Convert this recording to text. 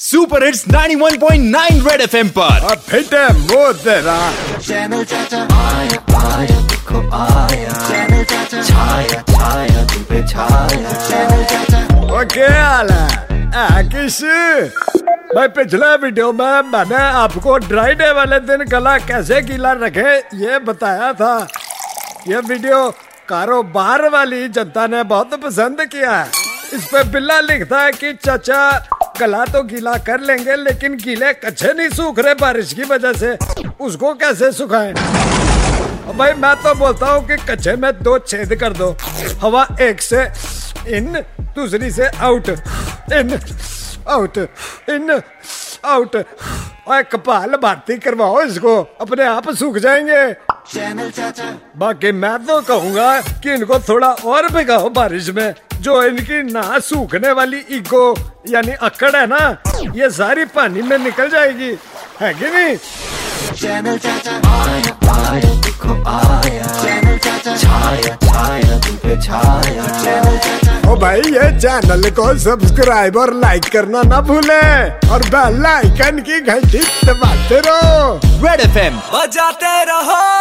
Super hits 91.9 red FM पर अब fit है वो तेरा चैनल चाचा आया आया देखो आया चैनल चाचा छाया छाया तुम पे छाया चैनल चाचा वो क्या हाल आ, किस? भाई पिछले वीडियो में मैंने आपको ड्राई डे वाले दिन गला कैसे गीला रखे ये बताया था। ये वीडियो कारोबार वाली जनता ने बहुत पसंद किया है। इस पे बिल्ला लिखता है कि चाचा गला तो गीला कर लेंगे, लेकिन गीले कच्चे नहीं सूख रहे बारिश की वजह से। उसको कैसे सुखाएँ? भाई, मैं तो बोलता हूँ कि कच्चे में दो छेद कर दो। हवा एक से इन, दूसरी से out. In out. In, out. और कपाल भारती करवाओ इसको। अपने आप सूख जाएँगे। चैनल चाचा। बाकी मैं तो कहूँगा कि इनको थोड़ा और भिगाओ बारिश में जो इनकी ना सूखने वाली ईगो यानी अकड़ है ना ये सारी पानी में निकल जाएगी। है कि नहीं? चैनल चाचा। आया आया देखो आया चैनल चाचा छाया छाया तुम पे छाया चैनल चाचा ओ भाई ये चैनल को सब्सक्राइब और लाइक करना ना भूले और बेल आइकन की घंटी दबाते रहो। रेड एफएम बजाते रहो।